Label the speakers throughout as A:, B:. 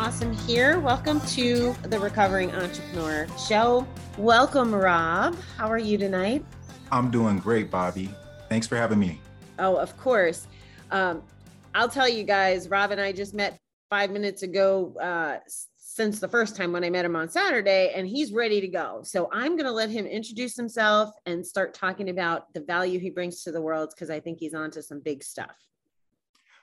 A: Awesome here. Welcome to the Recovering Entrepreneur Show. Welcome, Rob. How are you tonight?
B: I'm doing great, Bobbie. Thanks for having me.
A: Oh, of course. Um, I'll tell you guys, Rob and I just met five minutes ago uh, since the first time when I met him on Saturday, and he's ready to go. So I'm going to let him introduce himself and start talking about the value he brings to the world because I think he's onto some big stuff.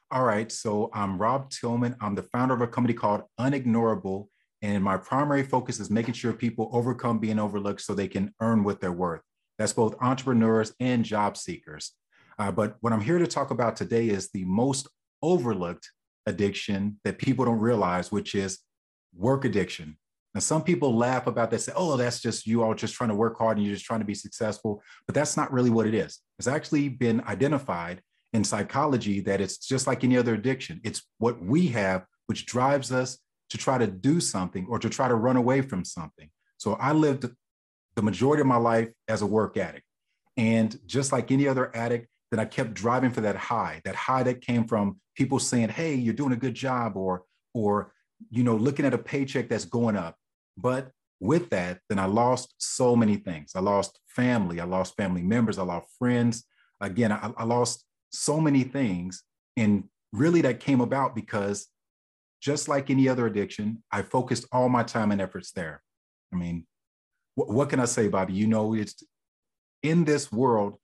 B: All right. So I'm Rob Tillman. I'm the founder of a company called Unignorable. And my primary focus is making sure people overcome being overlooked so they can earn what they're worth. That's both entrepreneurs and job seekers. Uh, but what I'm here to talk about today is the most overlooked addiction that people don't realize, which is work addiction. Now, some people laugh about that, say, oh, that's just you all just trying to work hard and you're just trying to be successful. But that's not really what it is. It's actually been identified in psychology that it's just like any other addiction. It's what we have, which drives us to try to do something or to try to run away from something. So I lived the majority of my life as a work addict. And just like any other addict, then I kept driving for that high, that high that came from people saying, hey, you're doing a good job, or, or, you know, looking at a paycheck that's going up. But with that, then I lost so many things. I lost family, I lost family members, I lost friends. Again, I, I lost so many things. And really that came about because just like any other addiction, I focused all my time and efforts there. I mean, what, what can I say, Bobbie? You know, it's in this world,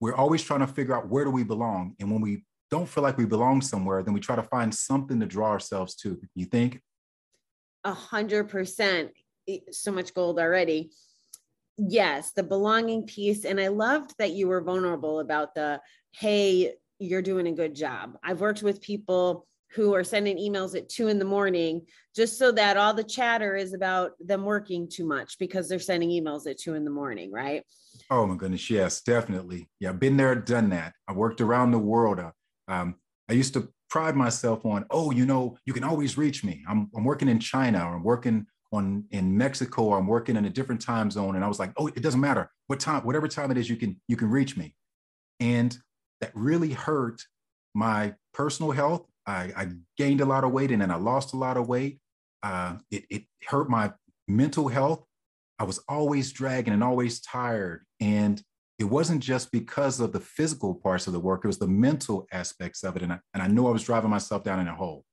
B: we're always trying to figure out where do we belong. And when we don't feel like we belong somewhere, then we try to find something to draw ourselves to. You think?
A: A hundred percent. So much gold already. Yes, the belonging piece. And I loved that you were vulnerable about the, hey, you're doing a good job. I've worked with people who are sending emails at two in the morning just so that all the chatter is about them working too much because they're sending emails at two in the morning, right?
B: Oh my goodness, yes, definitely. Yeah, been there, done that. I worked around the world. Uh, Um, I used to pride myself on, oh, you know, you can always reach me. I'm, I'm working in China or I'm working on in Mexico or I'm working in a different time zone. And I was like, oh, it doesn't matter what time, whatever time it is, you can you can reach me. And that really hurt my personal health. I, I gained a lot of weight and then I lost a lot of weight. Uh, it, it hurt my mental health. I was always dragging and always tired. And it wasn't just because of the physical parts of the work, it was the mental aspects of it. And I, and I knew I was driving myself down in a hole.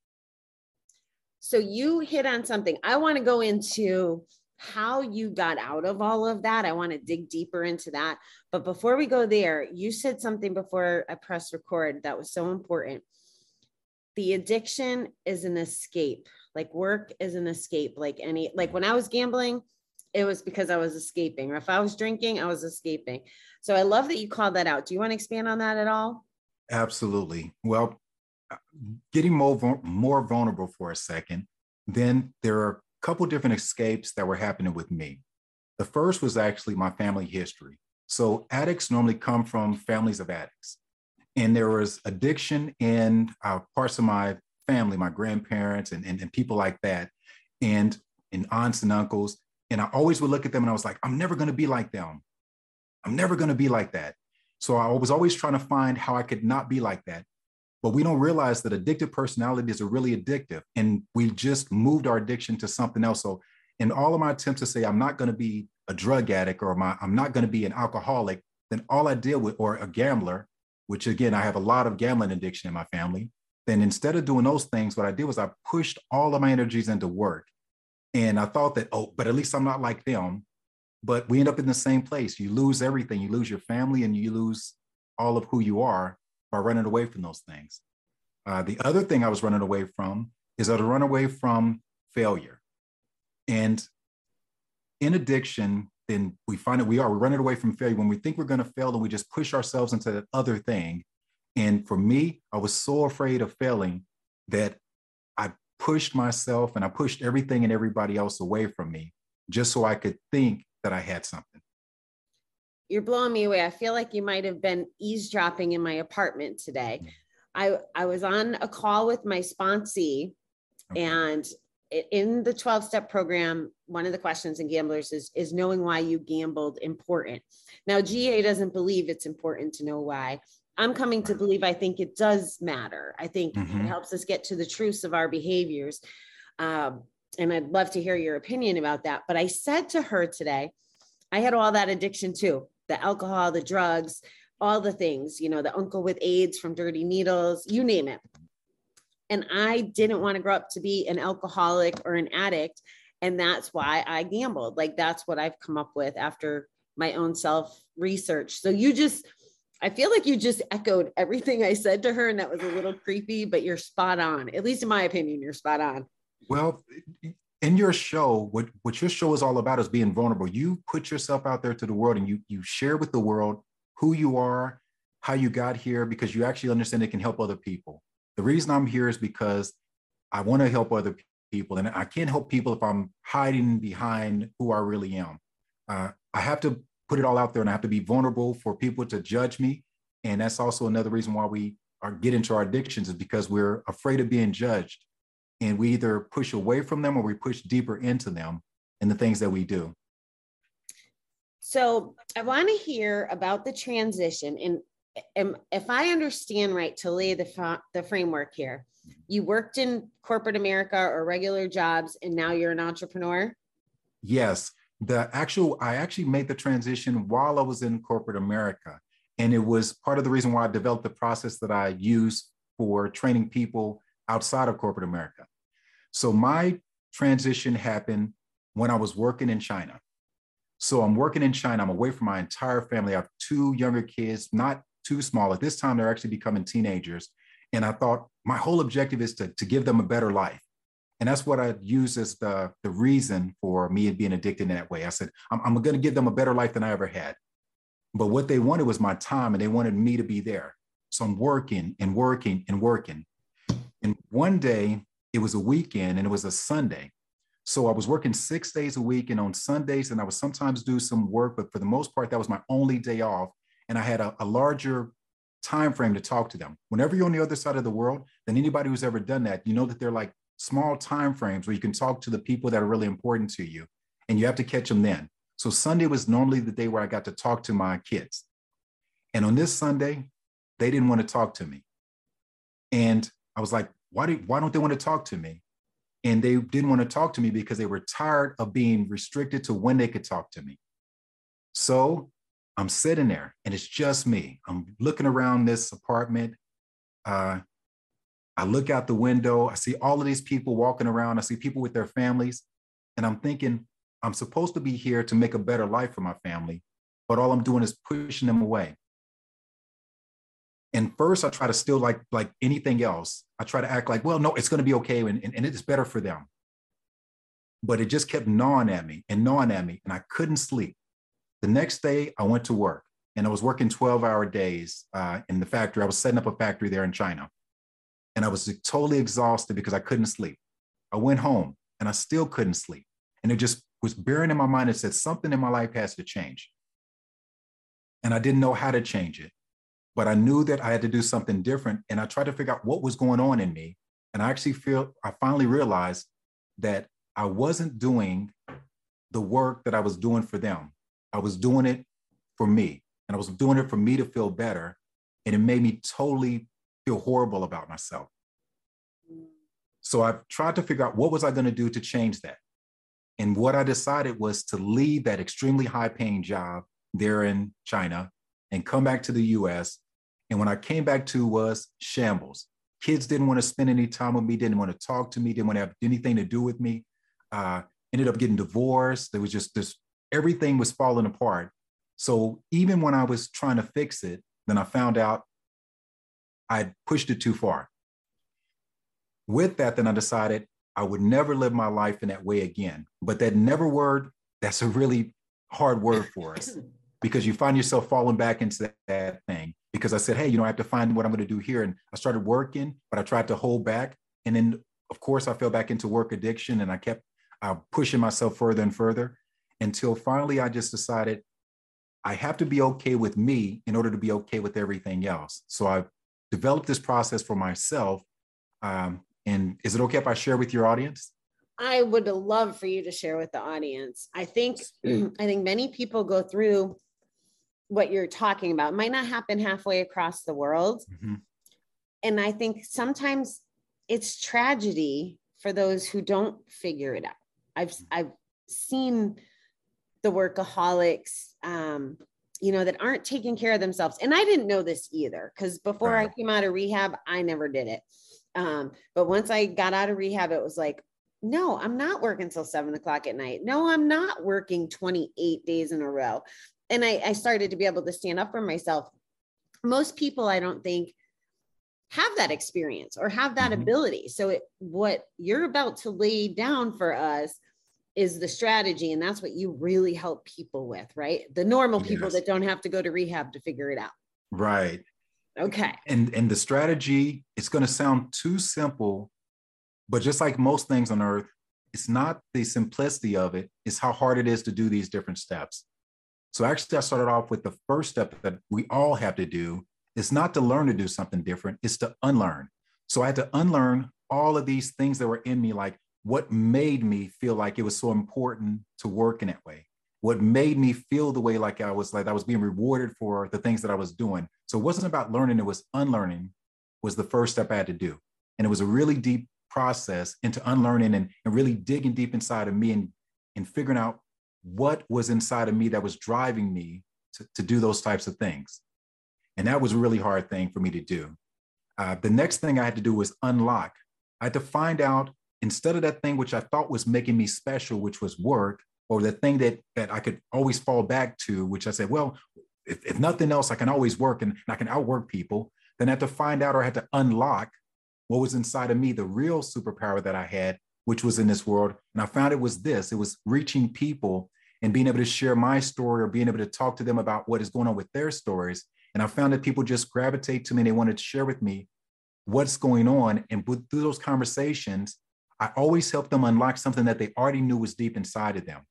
A: So you hit on something. I want to go into how you got out of all of that. I want to dig deeper into that. But before we go there, you said something before I press record that was so important. The addiction is an escape. Like work is an escape. Like any, like when I was gambling, it was because I was escaping. Or if I was drinking, I was escaping. So I love that you called that out. Do you want to expand on that at all?
B: Absolutely. Well, getting more, more vulnerable for a second, then there are a couple different escapes that were happening with me. The first was actually my family history. So addicts normally come from families of addicts. And there was addiction in uh, parts of my family, my grandparents and, and, and people like that, and, and aunts and uncles. And I always would look at them and I was like, I'm never going to be like them. I'm never going to be like that. So I was always trying to find how I could not be like that. But we don't realize that addictive personalities are really addictive. And we just moved our addiction to something else. So in all of my attempts to say I'm not going to be a drug addict or my, I'm not going to be an alcoholic, then all I deal with, or a gambler, which again, I have a lot of gambling addiction in my family. Then instead of doing those things, what I did was I pushed all of my energies into work. And I thought that, oh, but at least I'm not like them. But we end up in the same place. You lose everything. You lose your family and you lose all of who you are by running away from those things. Uh, the other thing I was running away from is I to run away from failure. And in addiction, then we find that we are we're running away from failure. When we think we're going to fail, then we just push ourselves into that other thing. And for me, I was so afraid of failing that I pushed myself and I pushed everything and everybody else away from me just so I could think that I had something.
A: You're blowing me away. I feel like you might have been eavesdropping in my apartment today. I I was on a call with my sponsee,
B: Okay.
A: and in the 12 step program, one of the questions in gamblers is is knowing why you gambled important. Now, GA doesn't believe it's important to know why. I'm coming to believe I think it does matter. I think
B: Mhm.
A: it helps us get to the truths of our behaviors. Um, and I'd love to hear your opinion about that. But I said to her today, I had all that addiction too the alcohol, the drugs, all the things, you know, the uncle with AIDS from Dirty Needles, you name it. And I didn't want to grow up to be an alcoholic or an addict. And that's why I gambled. Like that's what I've come up with after my own self research. So you just, I feel like you just echoed everything I said to her, and that was a little creepy, but you're spot on. At least in my opinion, you're spot on.
B: Well, in your show, what, what your show is all about is being vulnerable. You put yourself out there to the world and you you share with the world who you are, how you got here, because you actually understand it can help other people. The reason I'm here is because I want to help other people, and I can't help people if I'm hiding behind who I really am. Uh, I have to put it all out there, and I have to be vulnerable for people to judge me. And that's also another reason why we are get into our addictions is because we're afraid of being judged and we either push away from them or we push deeper into them in the things that we do.
A: So I want to hear about the transition. And um, if I understand right, to lay the, the framework here, you worked in corporate America or regular jobs, and now you're an entrepreneur.
B: Yes, the actual I actually made the transition while I was in corporate America, and it was part of the reason why I developed the process that I use for training people outside of corporate America. So my transition happened when I was working in China. So I'm working in China. I'm away from my entire family. I have two younger kids, not too small. At this time, they're actually becoming teenagers. And I thought my whole objective is to, to give them a better life. And that's what I use as the, the reason for me being addicted in that way. I said, I'm, I'm going to give them a better life than I ever had. But what they wanted was my time and they wanted me to be there. So I'm working and working and working. And one day it was a weekend and it was a Sunday. So I was working six days a week and on Sundays, and I would sometimes do some work, but for the most part, that was my only day off. And I had a, a larger time frame to talk to them. Whenever you're on the other side of the world, then anybody who's ever done that, you know that they're like small time frames where you can talk to the people that are really important to you, and you have to catch them then. So Sunday was normally the day where I got to talk to my kids. And on this Sunday, they didn't want to talk to me. And I was like, why, do, why don't they want to talk to me? And they didn't want to talk to me because they were tired of being restricted to when they could talk to me. So I'm sitting there and it's just me. I'm looking around this apartment. Uh, I look out the window. I see all of these people walking around. I see people with their families. And I'm thinking, I'm supposed to be here to make a better life for my family, but all I'm doing is pushing them away. And first, I try to still like like anything else. I try to act like, well, no, it's going to be okay, and, and, and it is better for them. But it just kept gnawing at me and gnawing at me, and I couldn't sleep. The next day, I went to work, and I was working 12-hour days uh, in the factory. I was setting up a factory there in China, and I was totally exhausted because I couldn't sleep. I went home, and I still couldn't sleep, and it just was bearing in my mind. It said something in my life has to change, and I didn't know how to change it but I knew that I had to do something different. And I tried to figure out what was going on in me. And I actually feel, I finally realized that I wasn't doing the work that I was doing for them. I was doing it for me. And I was doing it for me to feel better. And it made me totally feel horrible about myself. So I tried to figure out what was I going to do to change that. And what I decided was to leave that extremely high paying job there in China and come back to the US and when I came back to was shambles. Kids didn't want to spend any time with me, didn't want to talk to me, didn't want to have anything to do with me. Uh, ended up getting divorced. There was just this, everything was falling apart. So even when I was trying to fix it, then I found out I pushed it too far. With that, then I decided I would never live my life in that way again. But that never word, that's a really hard word for us because you find yourself falling back into that, that thing because I said, hey, you know, I have to find what I'm going to do here. And I started working, but I tried to hold back. And then, of course, I fell back into work addiction and I kept uh, pushing myself further and further until finally I just decided I have to be okay with me in order to be okay with everything else. So I've developed this process for myself. Um, and is it okay if I share with your audience?
A: I would love for you to share with the audience. I think I think many people go through what you're talking about. It might not happen halfway across the world.
B: Mhm.
A: And I think sometimes it's tragedy for those who don't figure it out. I've I've seen the workaholics um you know that aren't taking care of themselves. And I didn't know this either because before I came out of rehab, I never did it. Um, but once I got out of rehab, it was like, no, I'm not working till seven o'clock at night. No, I'm not working 28 days in a row. And I, I started to be able to stand up for myself. Most people, I don't think, have that experience or have that
B: Mhm.
A: ability. So, it, what you're about to lay down for us is the strategy. And that's what you really help people with, right? The normal people
B: Yes.
A: that don't have to go to rehab to figure it out.
B: Right.
A: Okay.
B: And and the strategy, it's going to sound too simple, but just like most things on earth, it's not the simplicity of it, it's how hard it is to do these different steps. So actually, I started off with the first step that we all have to do is not to learn to do something different, it's to unlearn. So I had to unlearn all of these things that were in me, like what made me feel like it was so important to work in that way. What made me feel the way like I was like I was being rewarded for the things that I was doing. So it wasn't about learning, it was unlearning was the first step I had to do. And it was a really deep process into unlearning and, and really digging deep inside of me and, and figuring out what was inside of me that was driving me to, to do those types of things. And that was a really hard thing for me to do. Uh, the next thing I had to do was unlock. I had to find out instead of that thing which I thought was making me special, which was work, or the thing that that I could always fall back to, which I said, well, if, if nothing else, I can always work and, and I can outwork people. Then I had to find out or I had to unlock what was inside of me, the real superpower that I had, which was in this world. And I found it was this: it was reaching people and being able to share my story or being able to talk to them about what is going on with their stories. And I found that people just gravitate to me and they wanted to share with me what's going on. And through those conversations, I always help them unlock something that they already knew was deep inside of them.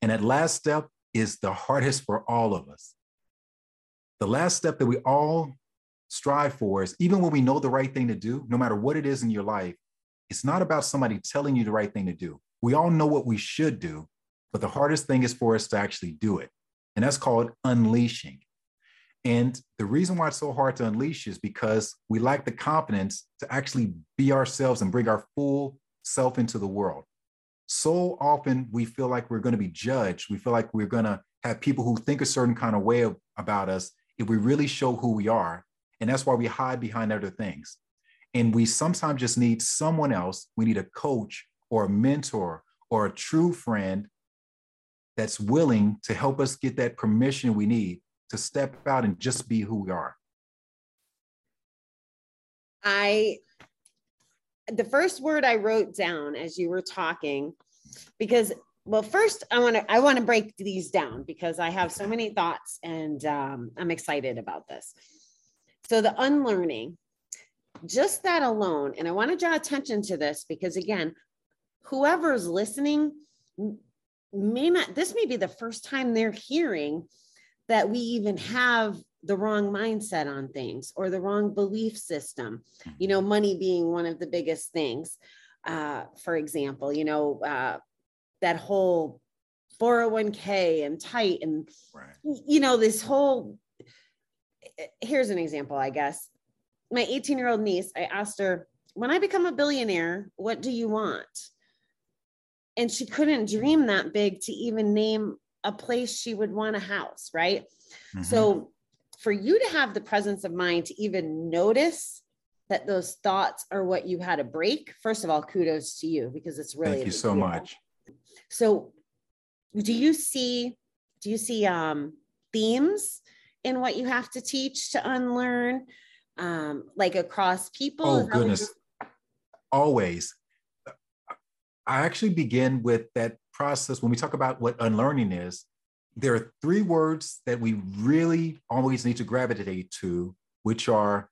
B: And that last step is the hardest for all of us. The last step that we all strive for is even when we know the right thing to do, no matter what it is in your life, it's not about somebody telling you the right thing to do. We all know what we should do, but the hardest thing is for us to actually do it. And that's called unleashing. And the reason why it's so hard to unleash is because we lack the confidence to actually be ourselves and bring our full self into the world. So often we feel like we're going to be judged. We feel like we're going to have people who think a certain kind of way of, about us if we really show who we are. And that's why we hide behind other things. And we sometimes just need someone else. We need a coach or a mentor or a true friend that's willing to help us get that permission we need to step out and just be who we are.
A: I the first word I wrote down as you were talking, because well, first I want to I want to break these down because I have so many thoughts and um, I'm excited about this. So the unlearning, just that alone, and I want to draw attention to this because again, whoever's listening may not. This may be the first time they're hearing that we even have the wrong mindset on things or the wrong belief system you know money being one of the biggest things uh, for example you know uh, that whole 401k and tight and
B: Right.
A: you know this whole here's an example i guess my 18 year old niece i asked her when i become a billionaire what do you want and she couldn't dream that big to even name a place she would want a house right
B: Mhm.
A: so for you to have the presence of mind to even notice that those thoughts are what you had to break, first of all, kudos to you because it's really
B: thank you so
A: deal.
B: much.
A: So do you see do you see um themes in what you have to teach to unlearn um like across people?
B: Oh
A: Is that what
B: goodness. Always. I actually begin with that process when we talk about what unlearning is. There are three words that we really always need to gravitate to, which are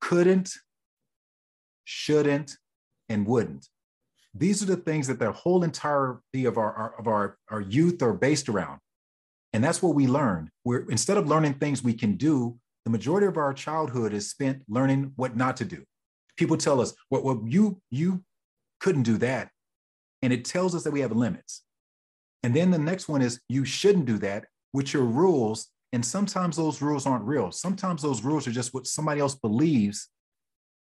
B: couldn't, shouldn't, and wouldn't. These are the things that the whole entirety of our, our- of our, our youth are based around. And that's what we learn. We're instead of learning things we can do, the majority of our childhood is spent learning what not to do. People tell us, well, well you you couldn't do that. And it tells us that we have limits. And then the next one is you shouldn't do that, which are rules. And sometimes those rules aren't real. Sometimes those rules are just what somebody else believes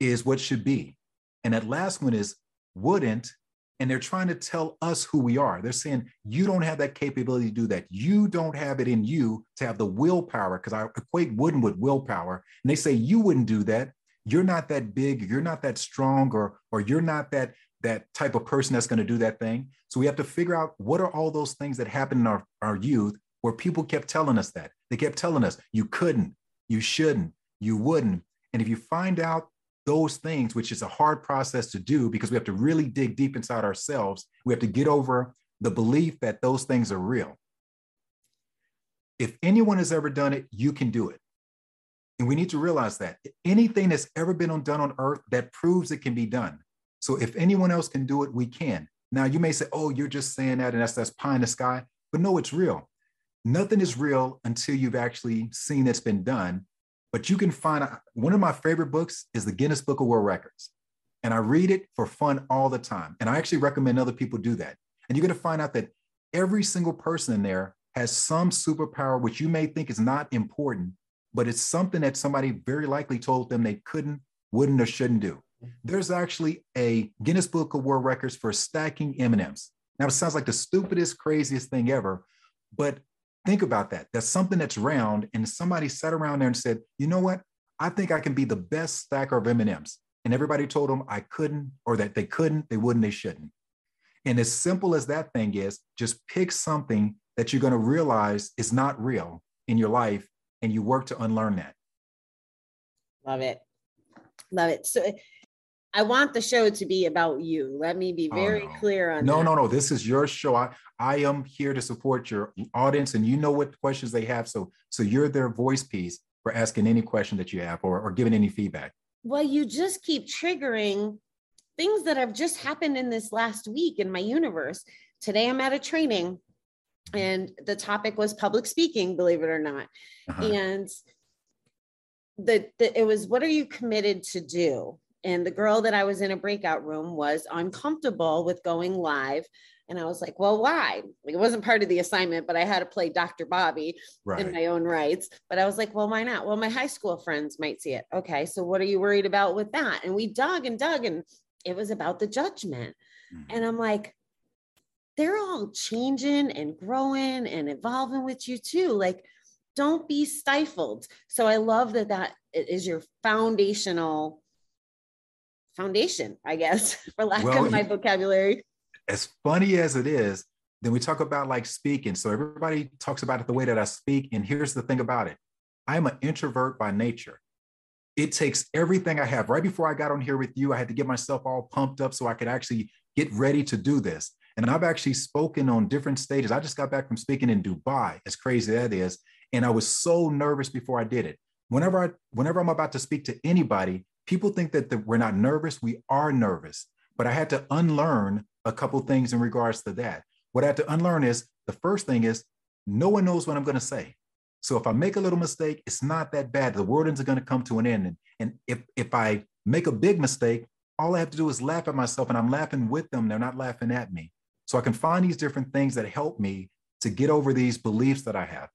B: is what should be. And that last one is wouldn't. And they're trying to tell us who we are. They're saying, you don't have that capability to do that. You don't have it in you to have the willpower, because I equate wouldn't with willpower. And they say, you wouldn't do that. You're not that big. You're not that strong, or, or you're not that that type of person that's going to do that thing. So we have to figure out what are all those things that happened in our, our youth where people kept telling us that. They kept telling us, you couldn't, you shouldn't, you wouldn't. And if you find out those things, which is a hard process to do because we have to really dig deep inside ourselves, we have to get over the belief that those things are real. If anyone has ever done it, you can do it. And we need to realize that anything that's ever been done on earth that proves it can be done. So if anyone else can do it, we can. Now you may say, oh, you're just saying that and that's that's pie in the sky. But no, it's real. Nothing is real until you've actually seen it's been done. But you can find uh, one of my favorite books is the Guinness Book of World Records. And I read it for fun all the time. And I actually recommend other people do that. And you're going to find out that every single person in there has some superpower which you may think is not important, but it's something that somebody very likely told them they couldn't, wouldn't, or shouldn't do there's actually a Guinness Book of World Records for stacking M&Ms. Now it sounds like the stupidest, craziest thing ever, but think about that. That's something that's round, and somebody sat around there and said, "You know what? I think I can be the best stacker of M&Ms." And everybody told them I couldn't, or that they couldn't, they wouldn't, they shouldn't. And as simple as that thing is, just pick something that you're going to realize is not real in your life, and you work to unlearn that.
A: Love it. Love it. So I want the show to be about you. Let me be very
B: oh,
A: clear on
B: no,
A: that.
B: No, no, no. This is your show. I, I am here to support your audience, and you know what questions they have. So, so you're their voice piece for asking any question that you have or, or giving any feedback.
A: Well, you just keep triggering things that have just happened in this last week in my universe. Today, I'm at a training, and the topic was public speaking. Believe it or not, uh-huh. and the, the it was what are you committed to do and the girl that I was in a breakout room was uncomfortable with going live. And I was like, well, why? Like, it wasn't part of the assignment, but I had to play Dr. Bobbie right. in my own rights. But I was like, well, why not? Well, my high school friends might see it. Okay. So what are you worried about with that? And we dug and dug, and it was about the judgment. Mm-hmm. And I'm like, they're all changing and growing and evolving with you too. Like, don't be stifled. So I love that that is your foundational foundation, I guess, for lack well, of my vocabulary.
B: As funny as it is, then we talk about like speaking. So everybody talks about it the way that I speak. And here's the thing about it I'm an introvert by nature. It takes everything I have. Right before I got on here with you, I had to get myself all pumped up so I could actually get ready to do this. And I've actually spoken on different stages. I just got back from speaking in Dubai, as crazy that is. And I was so nervous before I did it. Whenever I, whenever I'm about to speak to anybody, people think that the, we're not nervous. We are nervous. But I had to unlearn a couple things in regards to that. What I had to unlearn is the first thing is no one knows what I'm going to say. So if I make a little mistake, it's not that bad. The wordings are going to come to an end. And, and if, if I make a big mistake, all I have to do is laugh at myself and I'm laughing with them. They're not laughing at me. So I can find these different things that help me to get over these beliefs that I have.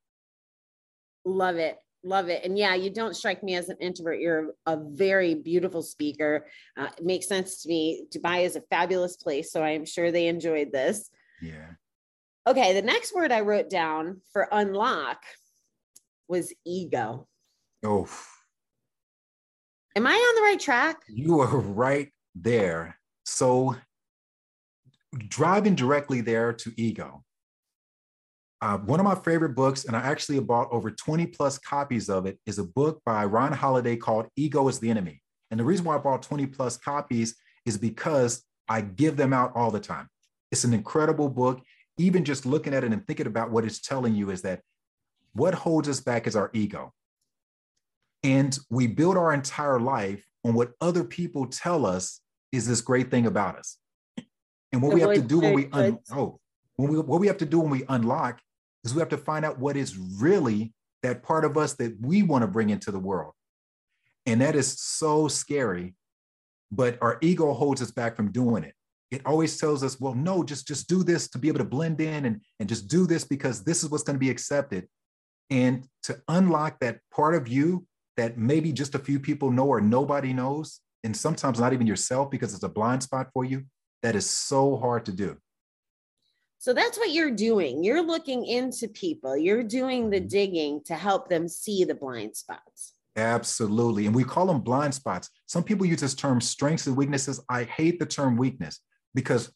A: Love it. Love it. And yeah, you don't strike me as an introvert. You're a very beautiful speaker. Uh, it makes sense to me. Dubai is a fabulous place. So I am sure they enjoyed this.
B: Yeah.
A: Okay. The next word I wrote down for unlock was ego.
B: Oh.
A: Am I on the right track?
B: You are right there. So driving directly there to ego uh, one of my favorite books, and I actually bought over 20 plus copies of it, is a book by Ryan Holiday called Ego is the Enemy. And the reason why I bought 20 plus copies is because I give them out all the time. It's an incredible book. Even just looking at it and thinking about what it's telling you is that what holds us back is our ego. And we build our entire life on what other people tell us is this great thing about us. And what we have to do when we un- oh, we, what we have to do when we unlock is we have to find out what is really that part of us that we want to bring into the world. And that is so scary, but our ego holds us back from doing it. It always tells us, well, no, just, just do this to be able to blend in and, and just do this because this is what's going to be accepted. And to unlock that part of you that maybe just a few people know or nobody knows, and sometimes not even yourself because it's a blind spot for you, that is so hard to do.
A: So that's what you're doing. You're looking into people, you're doing the
B: Mm-hmm.
A: digging to help them see the blind spots.
B: Absolutely. And we call them blind spots. Some people use this term strengths and weaknesses. I hate the term weakness because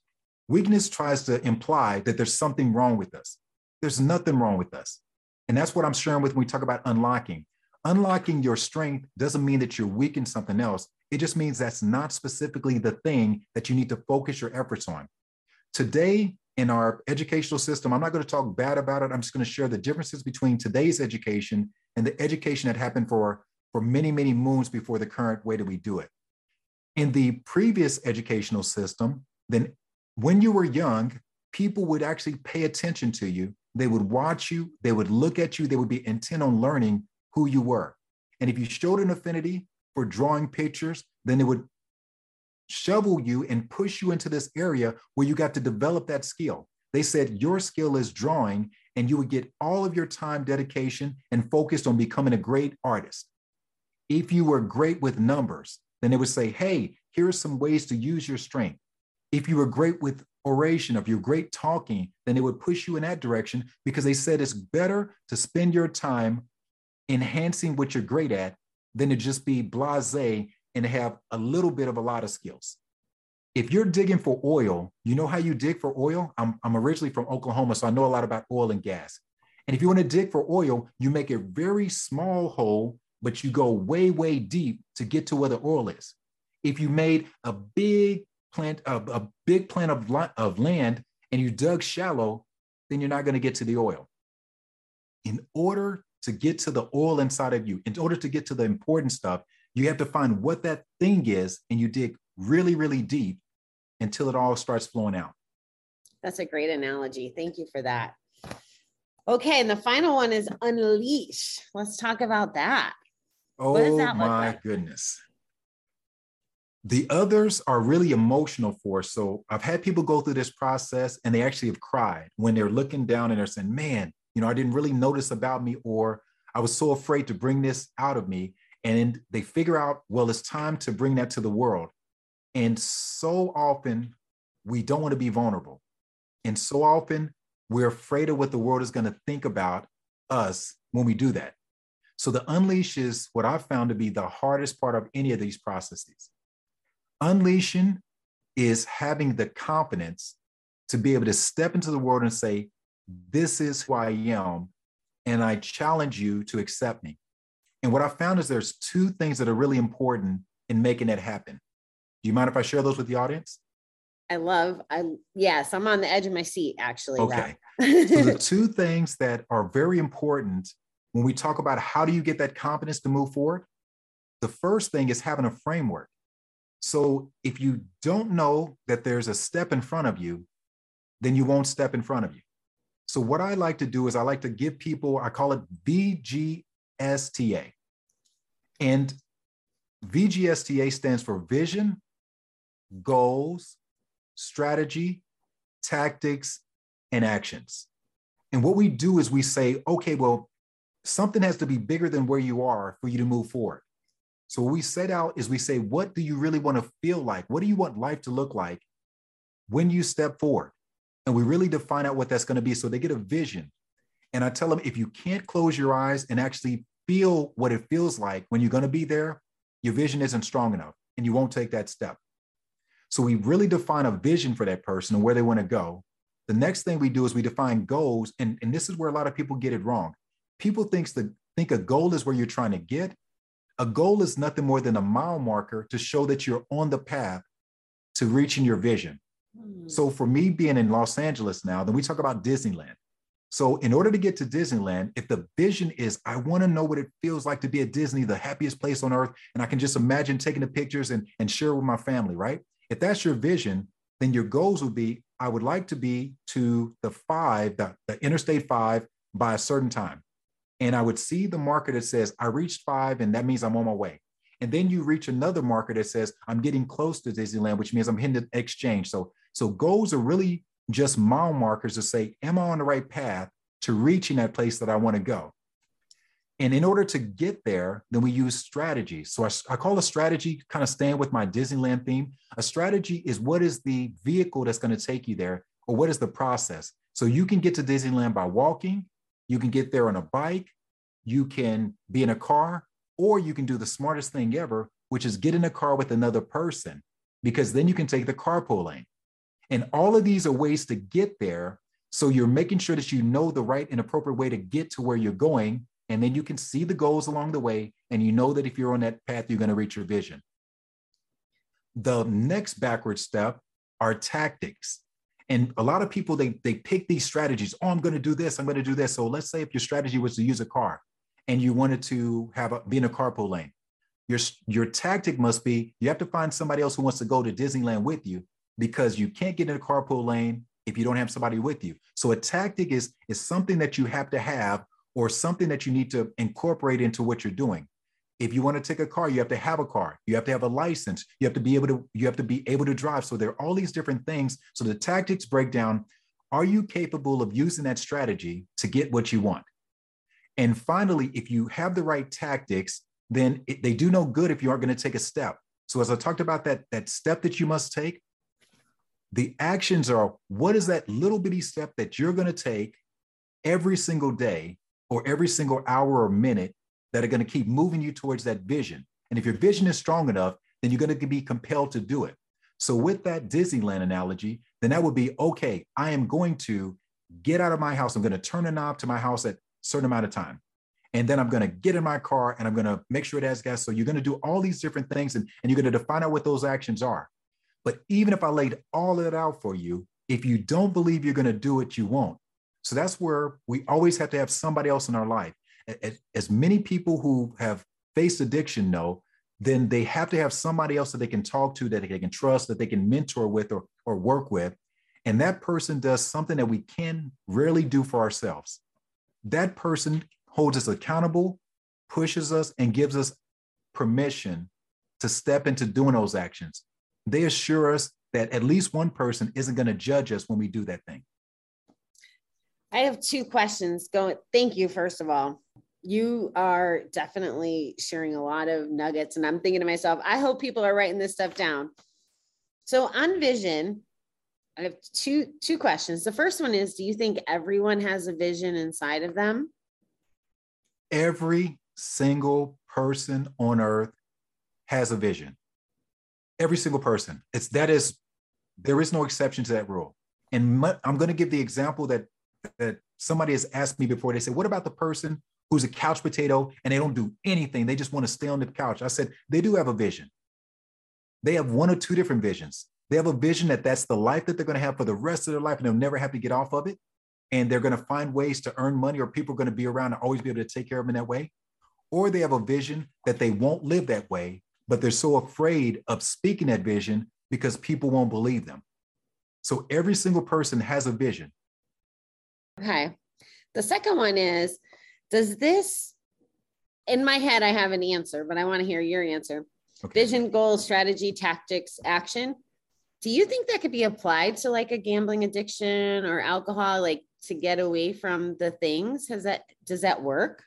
B: weakness tries to imply that there's something wrong with us. There's nothing wrong with us. And that's what I'm sharing with when we talk about unlocking. Unlocking your strength doesn't mean that you're weak in something else. It just means that's not specifically the thing that you need to focus your efforts on. Today, in our educational system, I'm not going to talk bad about it. I'm just going to share the differences between today's education and the education that happened for, for many, many moons before the current way that we do it. In the previous educational system, then when you were young, people would actually pay attention to you. They would watch you, they would look at you, they would be intent on learning who you were. And if you showed an affinity for drawing pictures, then they would shovel you and push you into this area where you got to develop that skill. They said your skill is drawing, and you would get all of your time, dedication, and focused on becoming a great artist. If you were great with numbers, then they would say, hey, here are some ways to use your strength. If you were great with oration, if you're great talking, then they would push you in that direction because they said it's better to spend your time enhancing what you're great at than to just be blase and have a little bit of a lot of skills. If you're digging for oil, you know how you dig for oil? I'm, I'm originally from Oklahoma, so I know a lot about oil and gas. And if you want to dig for oil, you make a very small hole, but you go way, way deep to get to where the oil is. If you made a big plant, a, a big plant of, of land and you dug shallow, then you're not going to get to the oil. In order to get to the oil inside of you, in order to get to the important stuff, you have to find what that thing is and you dig really, really deep until it all starts flowing out.
A: That's a great analogy. Thank you for that. Okay, and the final one is unleash. Let's talk about that.
B: Oh
A: that
B: my
A: like?
B: goodness. The others are really emotional for us. So I've had people go through this process and they actually have cried when they're looking down and they're saying, man, you know, I didn't really notice about me, or I was so afraid to bring this out of me. And they figure out, well, it's time to bring that to the world. And so often we don't want to be vulnerable. And so often we're afraid of what the world is going to think about us when we do that. So the unleash is what I've found to be the hardest part of any of these processes. Unleashing is having the confidence to be able to step into the world and say, This is who I am, and I challenge you to accept me. And what I found is there's two things that are really important in making that happen. Do you mind if I share those with the audience?
A: I love, I yes, I'm on the edge of my seat actually.
B: Okay. So the two things that are very important when we talk about how do you get that confidence to move forward, the first thing is having a framework. So if you don't know that there's a step in front of you, then you won't step in front of you. So what I like to do is I like to give people, I call it VGSTA. And VGSTA stands for vision, goals, strategy, tactics, and actions. And what we do is we say, okay, well, something has to be bigger than where you are for you to move forward. So what we set out is we say, what do you really want to feel like? What do you want life to look like when you step forward? And we really define out what that's going to be. So they get a vision. And I tell them, if you can't close your eyes and actually feel what it feels like when you're going to be there, your vision isn't strong enough and you won't take that step. So we really define a vision for that person and where they want to go. The next thing we do is we define goals. And, and this is where a lot of people get it wrong. People thinks the, think a goal is where you're trying to get. A goal is nothing more than a mile marker to show that you're on the path to reaching your vision.
A: Hmm.
B: So for me being in Los Angeles now, then we talk about Disneyland. So in order to get to Disneyland, if the vision is I want to know what it feels like to be at Disney, the happiest place on earth, and I can just imagine taking the pictures and, and share with my family, right? If that's your vision, then your goals would be I would like to be to the five, the, the Interstate five by a certain time. And I would see the marker that says, I reached five, and that means I'm on my way. And then you reach another marker that says, I'm getting close to Disneyland, which means I'm hitting the exchange. So, so goals are really just mile markers to say, Am I on the right path to reaching that place that I want to go? And in order to get there, then we use strategy. So I, I, call a strategy kind of staying with my Disneyland theme. A strategy is what is the vehicle that's going to take you there, or what is the process. So you can get to Disneyland by walking, you can get there on a bike, you can be in a car, or you can do the smartest thing ever, which is get in a car with another person, because then you can take the carpool lane. And all of these are ways to get there. So you're making sure that you know the right and appropriate way to get to where you're going and then you can see the goals along the way. And you know that if you're on that path, you're going to reach your vision. The next backward step are tactics. And a lot of people, they, they pick these strategies. Oh, I'm going to do this. I'm going to do this. So let's say if your strategy was to use a car and you wanted to have a, be in a carpool lane, your, your tactic must be you have to find somebody else who wants to go to Disneyland with you because you can't get in a carpool lane if you don't have somebody with you. So a tactic is, is something that you have to have or something that you need to incorporate into what you're doing. If you want to take a car, you have to have a car. You have to have a license. You have to be able to you have to be able to drive. So there are all these different things. So the tactics break down. Are you capable of using that strategy to get what you want? And finally, if you have the right tactics, then it, they do no good if you aren't going to take a step. So as I talked about that that step that you must take, the actions are what is that little bitty step that you're going to take every single day or every single hour or minute that are going to keep moving you towards that vision. And if your vision is strong enough, then you're going to be compelled to do it. So, with that Disneyland analogy, then that would be okay, I am going to get out of my house. I'm going to turn a knob to my house at a certain amount of time. And then I'm going to get in my car and I'm going to make sure it has gas. So, you're going to do all these different things and, and you're going to define out what those actions are. But even if I laid all of it out for you, if you don't believe you're going to do it, you won't. So that's where we always have to have somebody else in our life. As many people who have faced addiction know, then they have to have somebody else that they can talk to, that they can trust, that they can mentor with or, or work with. And that person does something that we can rarely do for ourselves. That person holds us accountable, pushes us, and gives us permission to step into doing those actions. They assure us that at least one person isn't going to judge us when we do that thing.
A: I have two questions going. Thank you, first of all. You are definitely sharing a lot of nuggets, and I'm thinking to myself, I hope people are writing this stuff down. So on vision, I have two two questions. The first one is, do you think everyone has a vision inside of them?
B: Every single person on earth has a vision. Every single person. It's that is there is no exception to that rule. And I'm going to give the example that that somebody has asked me before. They said, What about the person who's a couch potato and they don't do anything? They just want to stay on the couch. I said, They do have a vision. They have one or two different visions. They have a vision that that's the life that they're going to have for the rest of their life and they'll never have to get off of it. And they're going to find ways to earn money or people are going to be around and always be able to take care of them in that way. Or they have a vision that they won't live that way, but they're so afraid of speaking that vision because people won't believe them. So every single person has a vision.
A: Okay. The second one is Does this, in my head, I have an answer, but I want to hear your answer. Okay. Vision, goal, strategy, tactics, action. Do you think that could be applied to like a gambling addiction or alcohol, like to get away from the things? Has that, does that work?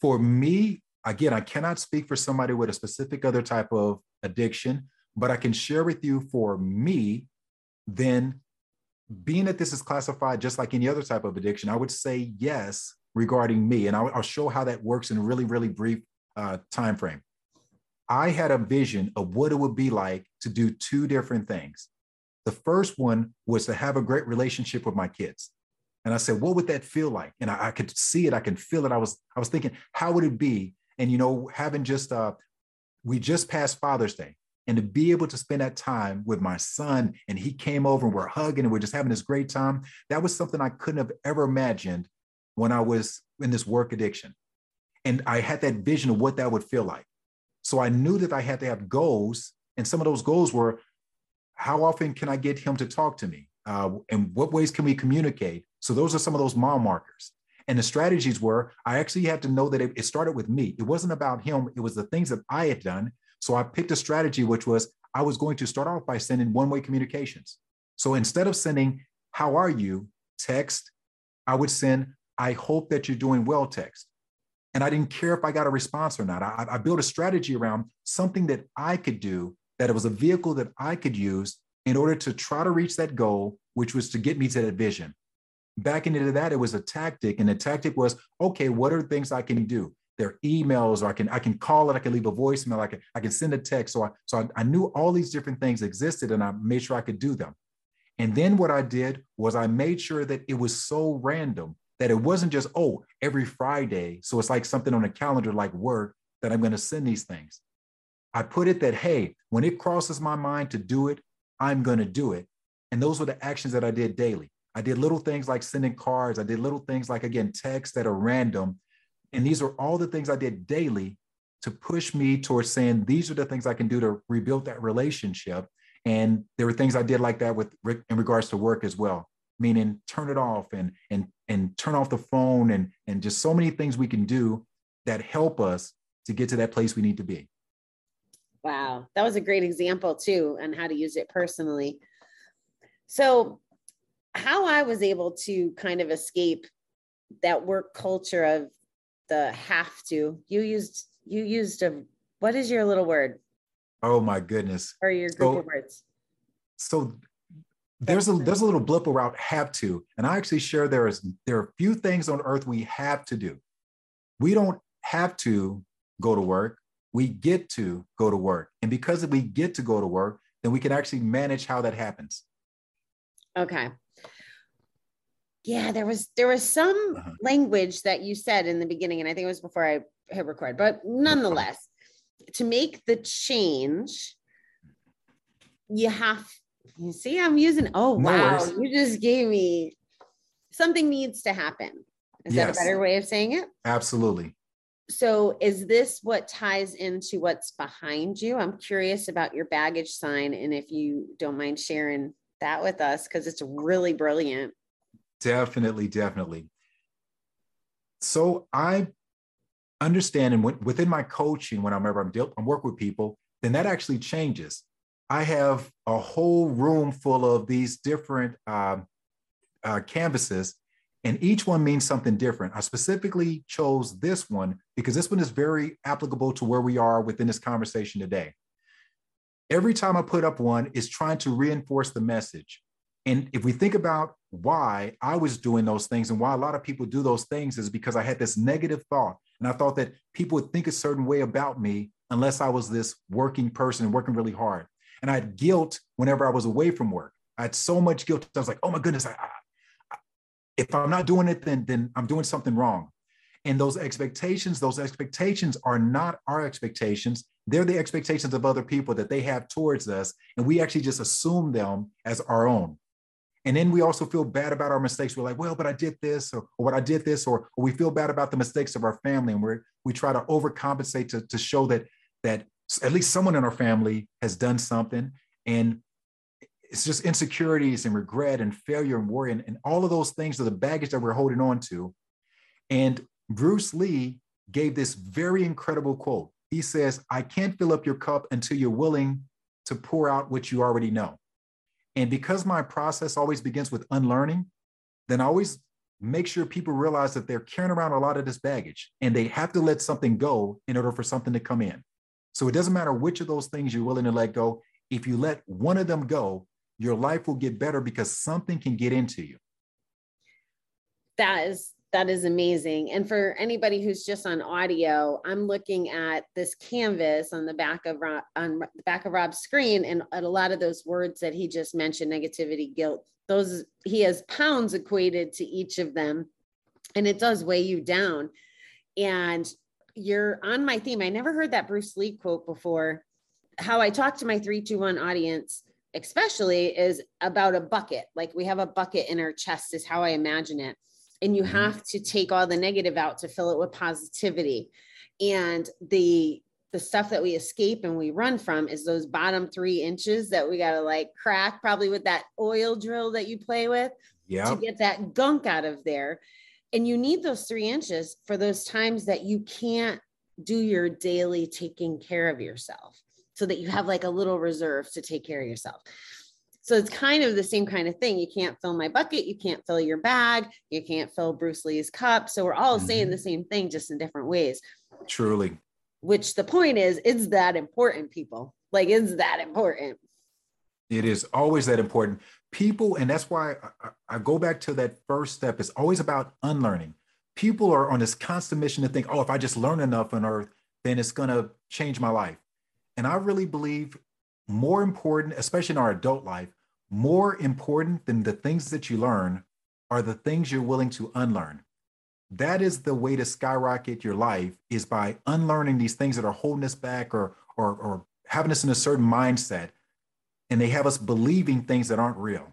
B: For me, again, I cannot speak for somebody with a specific other type of addiction, but I can share with you for me, then being that this is classified just like any other type of addiction, I would say yes regarding me, and I'll, I'll show how that works in a really, really brief uh, time frame. I had a vision of what it would be like to do two different things. The first one was to have a great relationship with my kids. And I said, what would that feel like? And I, I could see it, I can feel it. I was, I was thinking, how would it be? And you know, having just uh, we just passed Father's Day and to be able to spend that time with my son and he came over and we're hugging and we're just having this great time that was something i couldn't have ever imagined when i was in this work addiction. And i had that vision of what that would feel like. So i knew that i had to have goals and some of those goals were how often can i get him to talk to me? Uh, and what ways can we communicate? So those are some of those mile markers. And the strategies were I actually had to know that it, it started with me. It wasn't about him, it was the things that I had done. So I picked a strategy, which was I was going to start off by sending one way communications. So instead of sending, How are you? text, I would send, I hope that you're doing well text. And I didn't care if I got a response or not. I, I built a strategy around something that I could do, that it was a vehicle that I could use in order to try to reach that goal, which was to get me to that vision. Back into that, it was a tactic, and the tactic was, okay, what are things I can do? There are emails, or I can I can call it, I can leave a voicemail, I can I can send a text. So I so I, I knew all these different things existed, and I made sure I could do them. And then what I did was I made sure that it was so random that it wasn't just oh every Friday. So it's like something on a calendar like work that I'm going to send these things. I put it that hey, when it crosses my mind to do it, I'm going to do it. And those were the actions that I did daily. I did little things like sending cards. I did little things like, again, texts that are random. And these are all the things I did daily to push me towards saying, these are the things I can do to rebuild that relationship. And there were things I did like that with in regards to work as well, meaning turn it off and and and turn off the phone and and just so many things we can do that help us to get to that place we need to be.
A: Wow, that was a great example too, and how to use it personally. So how I was able to kind of escape that work culture of the have to. You used you used a what is your little word?
B: Oh my goodness.
A: Or your group
B: So-
A: of words.
B: So there's a there's a little blip around have to, and I actually share there is there are few things on earth we have to do. We don't have to go to work. We get to go to work, and because we get to go to work, then we can actually manage how that happens.
A: Okay. Yeah, there was there was some
B: Uh-huh.
A: language that you said in the beginning, and I think it was before I hit record, but nonetheless, to make the change, you have you see, I'm using oh
B: No
A: wow,
B: worries.
A: you just gave me something needs to happen. Is that a better way of saying it?
B: Absolutely.
A: So is this what ties into what's behind you? I'm curious about your baggage sign and if you don't mind sharing that with us because it's really brilliant.
B: Definitely, definitely. So I understand, and within my coaching, when I'm ever I'm, deal, I'm work with people, then that actually changes. I have a whole room full of these different um, uh, canvases, and each one means something different. I specifically chose this one because this one is very applicable to where we are within this conversation today. Every time I put up one, is trying to reinforce the message. And if we think about why I was doing those things and why a lot of people do those things is because I had this negative thought. And I thought that people would think a certain way about me unless I was this working person and working really hard. And I had guilt whenever I was away from work. I had so much guilt. I was like, oh my goodness, I, I, if I'm not doing it, then, then I'm doing something wrong. And those expectations, those expectations are not our expectations. They're the expectations of other people that they have towards us. And we actually just assume them as our own. And then we also feel bad about our mistakes. We're like, well, but I did this, or, or what I did this, or, or we feel bad about the mistakes of our family. And we're, we try to overcompensate to, to show that, that at least someone in our family has done something. And it's just insecurities and regret and failure and worry. And, and all of those things are the baggage that we're holding on to. And Bruce Lee gave this very incredible quote. He says, I can't fill up your cup until you're willing to pour out what you already know. And because my process always begins with unlearning, then I always make sure people realize that they're carrying around a lot of this baggage and they have to let something go in order for something to come in. So it doesn't matter which of those things you're willing to let go. If you let one of them go, your life will get better because something can get into you.
A: That is that is amazing. And for anybody who's just on audio, I'm looking at this canvas on the back of Rob, on the back of Rob's screen, and at a lot of those words that he just mentioned, negativity, guilt, those he has pounds equated to each of them, and it does weigh you down. And you're on my theme. I never heard that Bruce Lee quote before. How I talk to my three, two, one audience, especially, is about a bucket. Like we have a bucket in our chest, is how I imagine it and you
B: Mhm.
A: have to take all the negative out to fill it with positivity and the the stuff that we escape and we run from is those bottom three inches that we got to like crack probably with that oil drill that you play with
B: Yeah.
A: to get that gunk out of there. And you need those three inches for those times that you can't do your daily taking care of yourself so that you have like a little reserve to take care of yourself. So it's kind of the same kind of thing. You can't fill my bucket, you can't fill your bag, you can't fill Bruce Lee's cup. So we're all saying
B: Mhm.
A: the same thing, just in different ways.
B: Truly.
A: Which the point is, it's that important, people. Like it's that important.
B: It is always that important. People, and that's why I, I- I go back to that first step, it's always about unlearning. People are on this constant mission to think, oh, if I just learn enough on earth, then it's going to change my life. And I really believe more important, especially in our adult life, more important than the things that you learn are the things you're willing to unlearn. That is the way to skyrocket your life is by unlearning these things that are holding us back or, or, or having us in a certain mindset and they have us believing things that aren't real.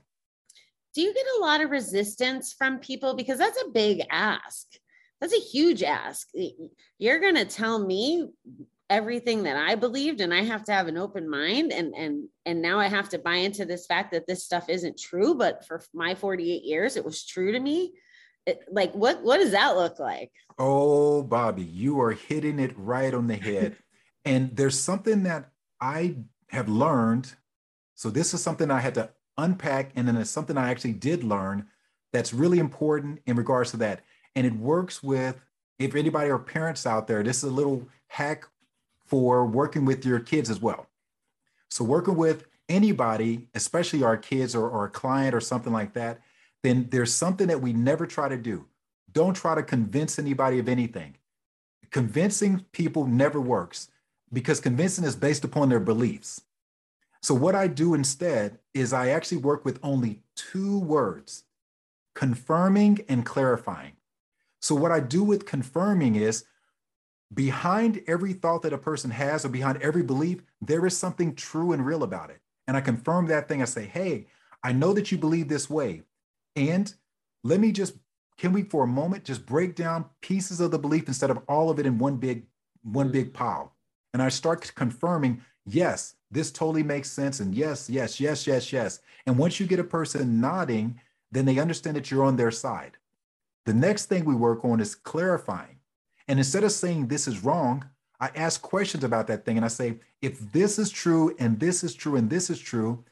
A: Do you get a lot of resistance from people? Because that's a big ask. That's a huge ask. You're going to tell me everything that I believed and I have to have an open mind and and and now I have to buy into this fact that this stuff isn't true but for my 48 years it was true to me. It, like what what does that look like?
B: Oh, Bobbie, you are hitting it right on the head. and there's something that I have learned. So, this is something I had to unpack, and then it's something I actually did learn that's really important in regards to that. And it works with, if anybody or parents out there, this is a little hack for working with your kids as well. So, working with anybody, especially our kids or, or a client or something like that, then there's something that we never try to do. Don't try to convince anybody of anything. Convincing people never works because convincing is based upon their beliefs. So, what I do instead is I actually work with only two words confirming and clarifying. So, what I do with confirming is behind every thought that a person has or behind every belief, there is something true and real about it. And I confirm that thing. I say, hey, I know that you believe this way. And let me just, can we for a moment just break down pieces of the belief instead of all of it in one big, one mm. big pile? And I start confirming, yes, this totally makes sense. And yes, yes, yes, yes, yes. And once you get a person nodding, then they understand that you're on their side. The next thing we work on is clarifying. And instead of saying this is wrong, I ask questions about that thing and I say, if this is true and this is true and this is true,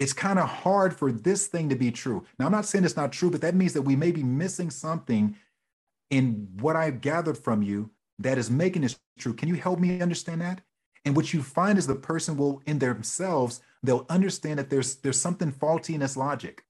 B: it's kind of hard for this thing to be true. Now, I'm not saying it's not true, but that means that we may be missing something in what I've gathered from you that is making this true. Can you help me understand that? And what you find is the person will, in themselves, they'll understand that there's there's something faulty in this logic,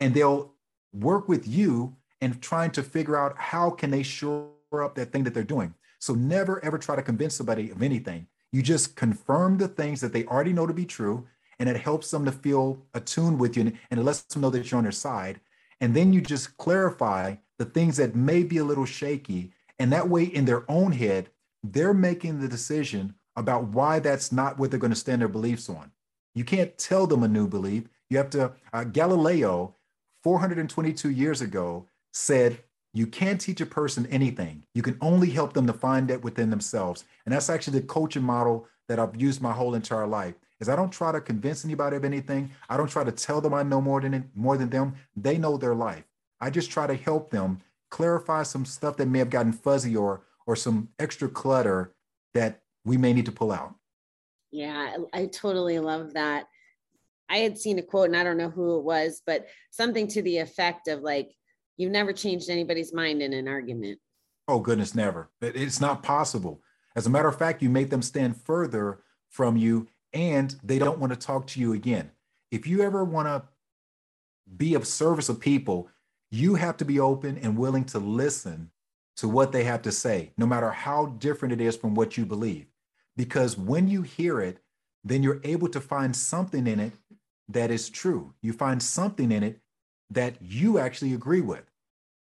B: and they'll work with you and trying to figure out how can they shore up that thing that they're doing. So never ever try to convince somebody of anything. You just confirm the things that they already know to be true, and it helps them to feel attuned with you, and it lets them know that you're on their side. And then you just clarify the things that may be a little shaky, and that way, in their own head, they're making the decision about why that's not what they're going to stand their beliefs on. You can't tell them a new belief. You have to. Uh, Galileo, 422 years ago, said you can't teach a person anything. You can only help them to find that within themselves. And that's actually the coaching model that I've used my whole entire life. Is I don't try to convince anybody of anything. I don't try to tell them I know more than more than them. They know their life. I just try to help them clarify some stuff that may have gotten fuzzy or or some extra clutter that we may need to pull out.
A: Yeah, I, I totally love that. I had seen a quote, and I don't know who it was, but something to the effect of like, you've never changed anybody's mind in an argument.
B: Oh, goodness, never. It- It's not possible. As a matter of fact, you make them stand further from you and they don't want to talk to you again. If you ever want to be of service of people, you have to be open and willing to listen to what they have to say, no matter how different it is from what you believe. Because when you hear it, then you're able to find something in it that is true. You find something in it that you actually agree with.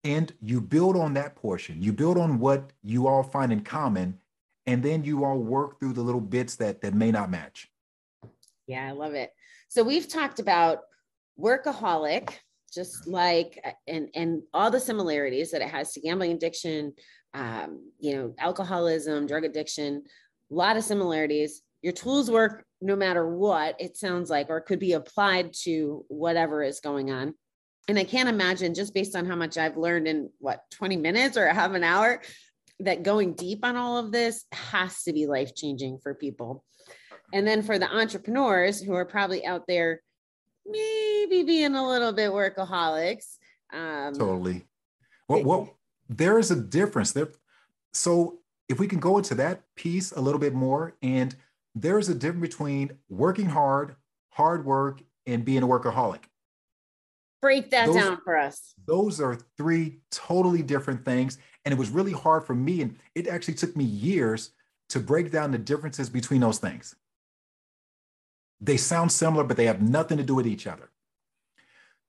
B: And you build on that portion. You build on what you all find in common, and then you all work through the little bits that that may not match.
A: Yeah, I love it. So we've talked about workaholic, just like and and all the similarities that it has to gambling addiction, um, you know, alcoholism, drug addiction, a lot of similarities. Your tools work no matter what it sounds like, or could be applied to whatever is going on. And I can't imagine, just based on how much I've learned in what, 20 minutes or half an hour, that going deep on all of this has to be life changing for people. And then for the entrepreneurs who are probably out there, maybe being a little bit workaholics. Um,
B: Totally. Well, well, there is a difference there. So if we can go into that piece a little bit more, and there is a difference between working hard, hard work, and being a workaholic.
A: Break that
B: Those-
A: down for us.
B: Those are three totally different things. And it was really hard for me. And it actually took me years to break down the differences between those things. They sound similar, but they have nothing to do with each other.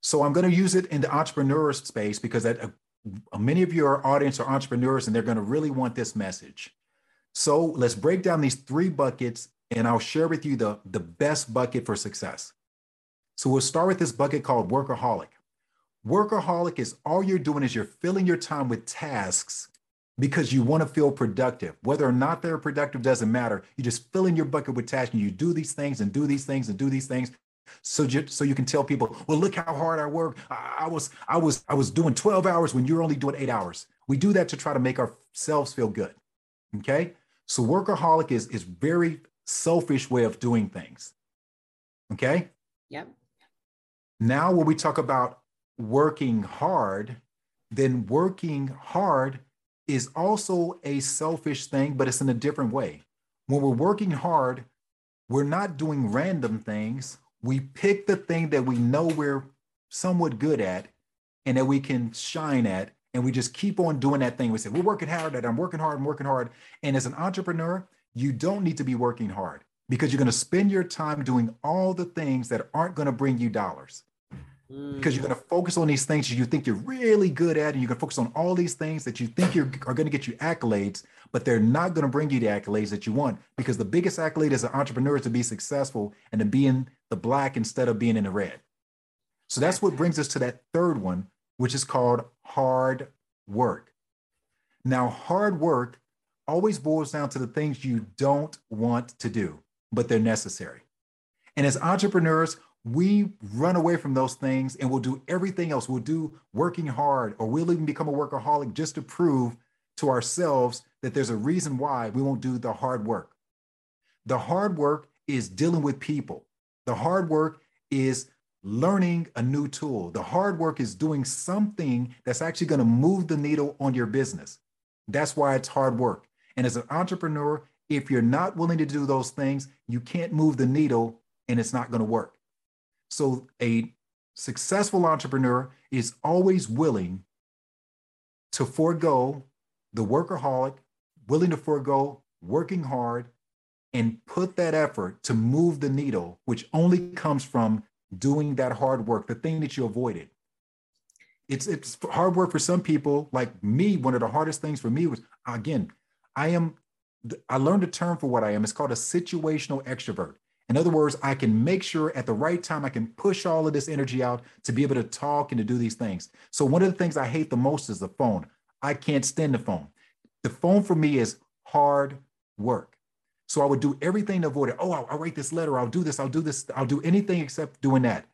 B: So I'm going to use it in the entrepreneur space because that, uh, many of your audience are entrepreneurs and they're going to really want this message. So let's break down these three buckets and I'll share with you the, the best bucket for success. So we'll start with this bucket called workaholic. Workaholic is all you're doing is you're filling your time with tasks because you want to feel productive. Whether or not they're productive doesn't matter. You just fill in your bucket with tasks and you do these things and do these things and do these things. So you, so you can tell people, well, look how hard I work. I, I was I was I was doing 12 hours when you're only doing eight hours. We do that to try to make ourselves feel good. Okay. So workaholic is is very selfish way of doing things. Okay.
A: Yep.
B: Now, when we talk about working hard, then working hard is also a selfish thing, but it's in a different way. When we're working hard, we're not doing random things. We pick the thing that we know we're somewhat good at and that we can shine at. And we just keep on doing that thing. We say, we're working hard at, I'm working hard, I'm working hard. And as an entrepreneur, you don't need to be working hard because you're going to spend your time doing all the things that aren't going to bring you dollars because you're going to focus on these things you think you're really good at, and you're going to focus on all these things that you think you're, are going to get you accolades, but they're not going to bring you the accolades that you want. Because the biggest accolade as an entrepreneur is to be successful and to be in the black instead of being in the red. So that's what brings us to that third one, which is called hard work. Now, hard work always boils down to the things you don't want to do, but they're necessary. And as entrepreneurs, we run away from those things and we'll do everything else. We'll do working hard, or we'll even become a workaholic just to prove to ourselves that there's a reason why we won't do the hard work. The hard work is dealing with people, the hard work is learning a new tool. The hard work is doing something that's actually going to move the needle on your business. That's why it's hard work. And as an entrepreneur, if you're not willing to do those things, you can't move the needle and it's not going to work. So a successful entrepreneur is always willing to forego the workaholic, willing to forego working hard and put that effort to move the needle, which only comes from doing that hard work, the thing that you avoided. It's it's hard work for some people. Like me, one of the hardest things for me was again, I am I learned a term for what I am. It's called a situational extrovert. In other words, I can make sure at the right time I can push all of this energy out to be able to talk and to do these things. So one of the things I hate the most is the phone. I can't stand the phone. The phone for me is hard work. So I would do everything to avoid it. Oh, I'll, I'll write this letter. I'll do this. I'll do this. I'll do anything except doing that.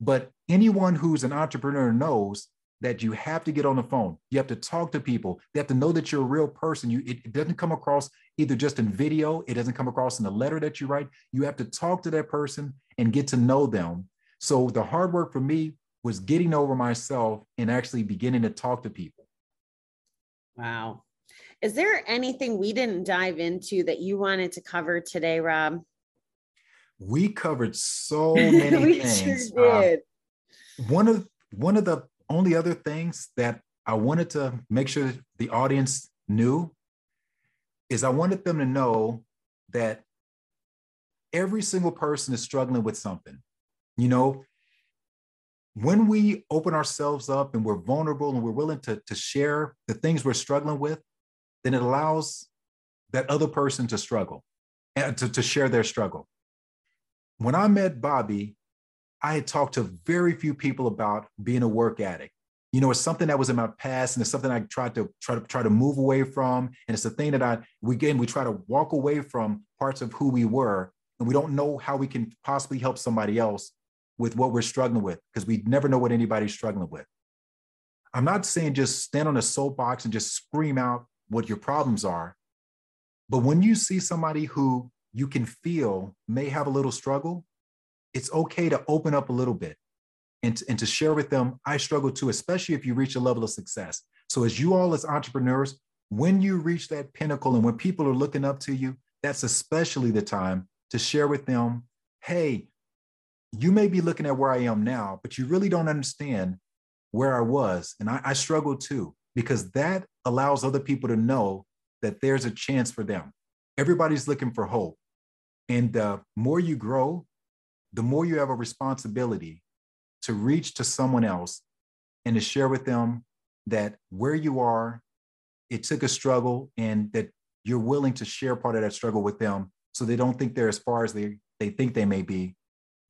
B: But anyone who's an entrepreneur knows that you have to get on the phone. You have to talk to people. They have to know that you're a real person. You it, it doesn't come across either just in video, it doesn't come across in the letter that you write. You have to talk to that person and get to know them. So the hard work for me was getting over myself and actually beginning to talk to people.
A: Wow. Is there anything we didn't dive into that you wanted to cover today, Rob?
B: We covered so many
A: we
B: things.
A: sure
B: Uh, one of one of the only other things that I wanted to make sure the audience knew is I wanted them to know that every single person is struggling with something. You know, when we open ourselves up and we're vulnerable and we're willing to, to share the things we're struggling with, then it allows that other person to struggle and to, to share their struggle. When I met Bobbie, I had talked to very few people about being a work addict. You know, it's something that was in my past, and it's something I tried to try to try to move away from. And it's a thing that I we again we try to walk away from parts of who we were, and we don't know how we can possibly help somebody else with what we're struggling with because we never know what anybody's struggling with. I'm not saying just stand on a soapbox and just scream out what your problems are. But when you see somebody who you can feel may have a little struggle, it's okay to open up a little bit and to, and to share with them, I struggle too, especially if you reach a level of success. So, as you all as entrepreneurs, when you reach that pinnacle and when people are looking up to you, that's especially the time to share with them, hey, you may be looking at where I am now, but you really don't understand where I was. And I, I struggle too, because that allows other people to know that there's a chance for them. Everybody's looking for hope. And the more you grow, the more you have a responsibility to reach to someone else and to share with them that where you are, it took a struggle and that you're willing to share part of that struggle with them so they don't think they're as far as they, they think they may be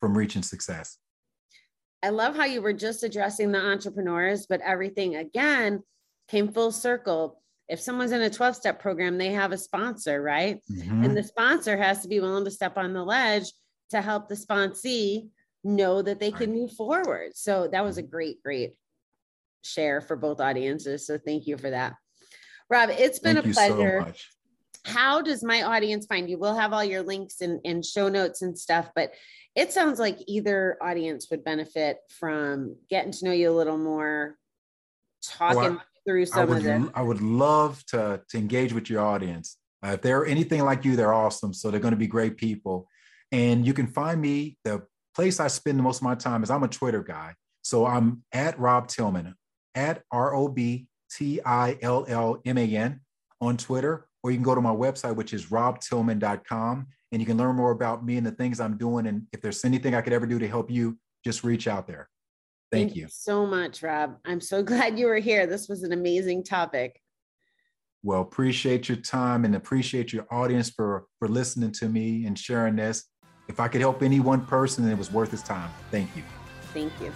B: from reaching success.
A: I love how you were just addressing the entrepreneurs, but everything again came full circle. If someone's in a 12 step program, they have a sponsor, right?
B: Mhm.
A: And the sponsor has to be willing to step on the ledge to help the sponsee know that they can move forward. So that was a great, great share for both audiences. So thank you for that. Rob, it's been
B: Thank
A: a
B: you so
A: pleasure.
B: much.
A: How does my audience find you? We'll have all your links and, and show notes and stuff, but it sounds like either audience would benefit from getting to know you a little more, talking through
B: I
A: some
B: would,
A: of the
B: I would love to, to engage with your audience. Uh, if they're anything like you, they're awesome. So they're going to be great people. And you can find me, the place I spend the most of my time is I'm a Twitter guy. So I'm at Rob Tillman, at R O B T I L L M A N on Twitter, or you can go to my website, which is robtillman.com, and you can learn more about me and the things I'm doing. And if there's anything I could ever do to help you, just reach out there. Thank you.
A: so much, Rob. I'm so glad you were here. This was an amazing topic.
B: Well, appreciate your time and appreciate your audience for for listening to me and sharing this. If I could help any one person, it was worth his time. Thank you.
A: Thank you.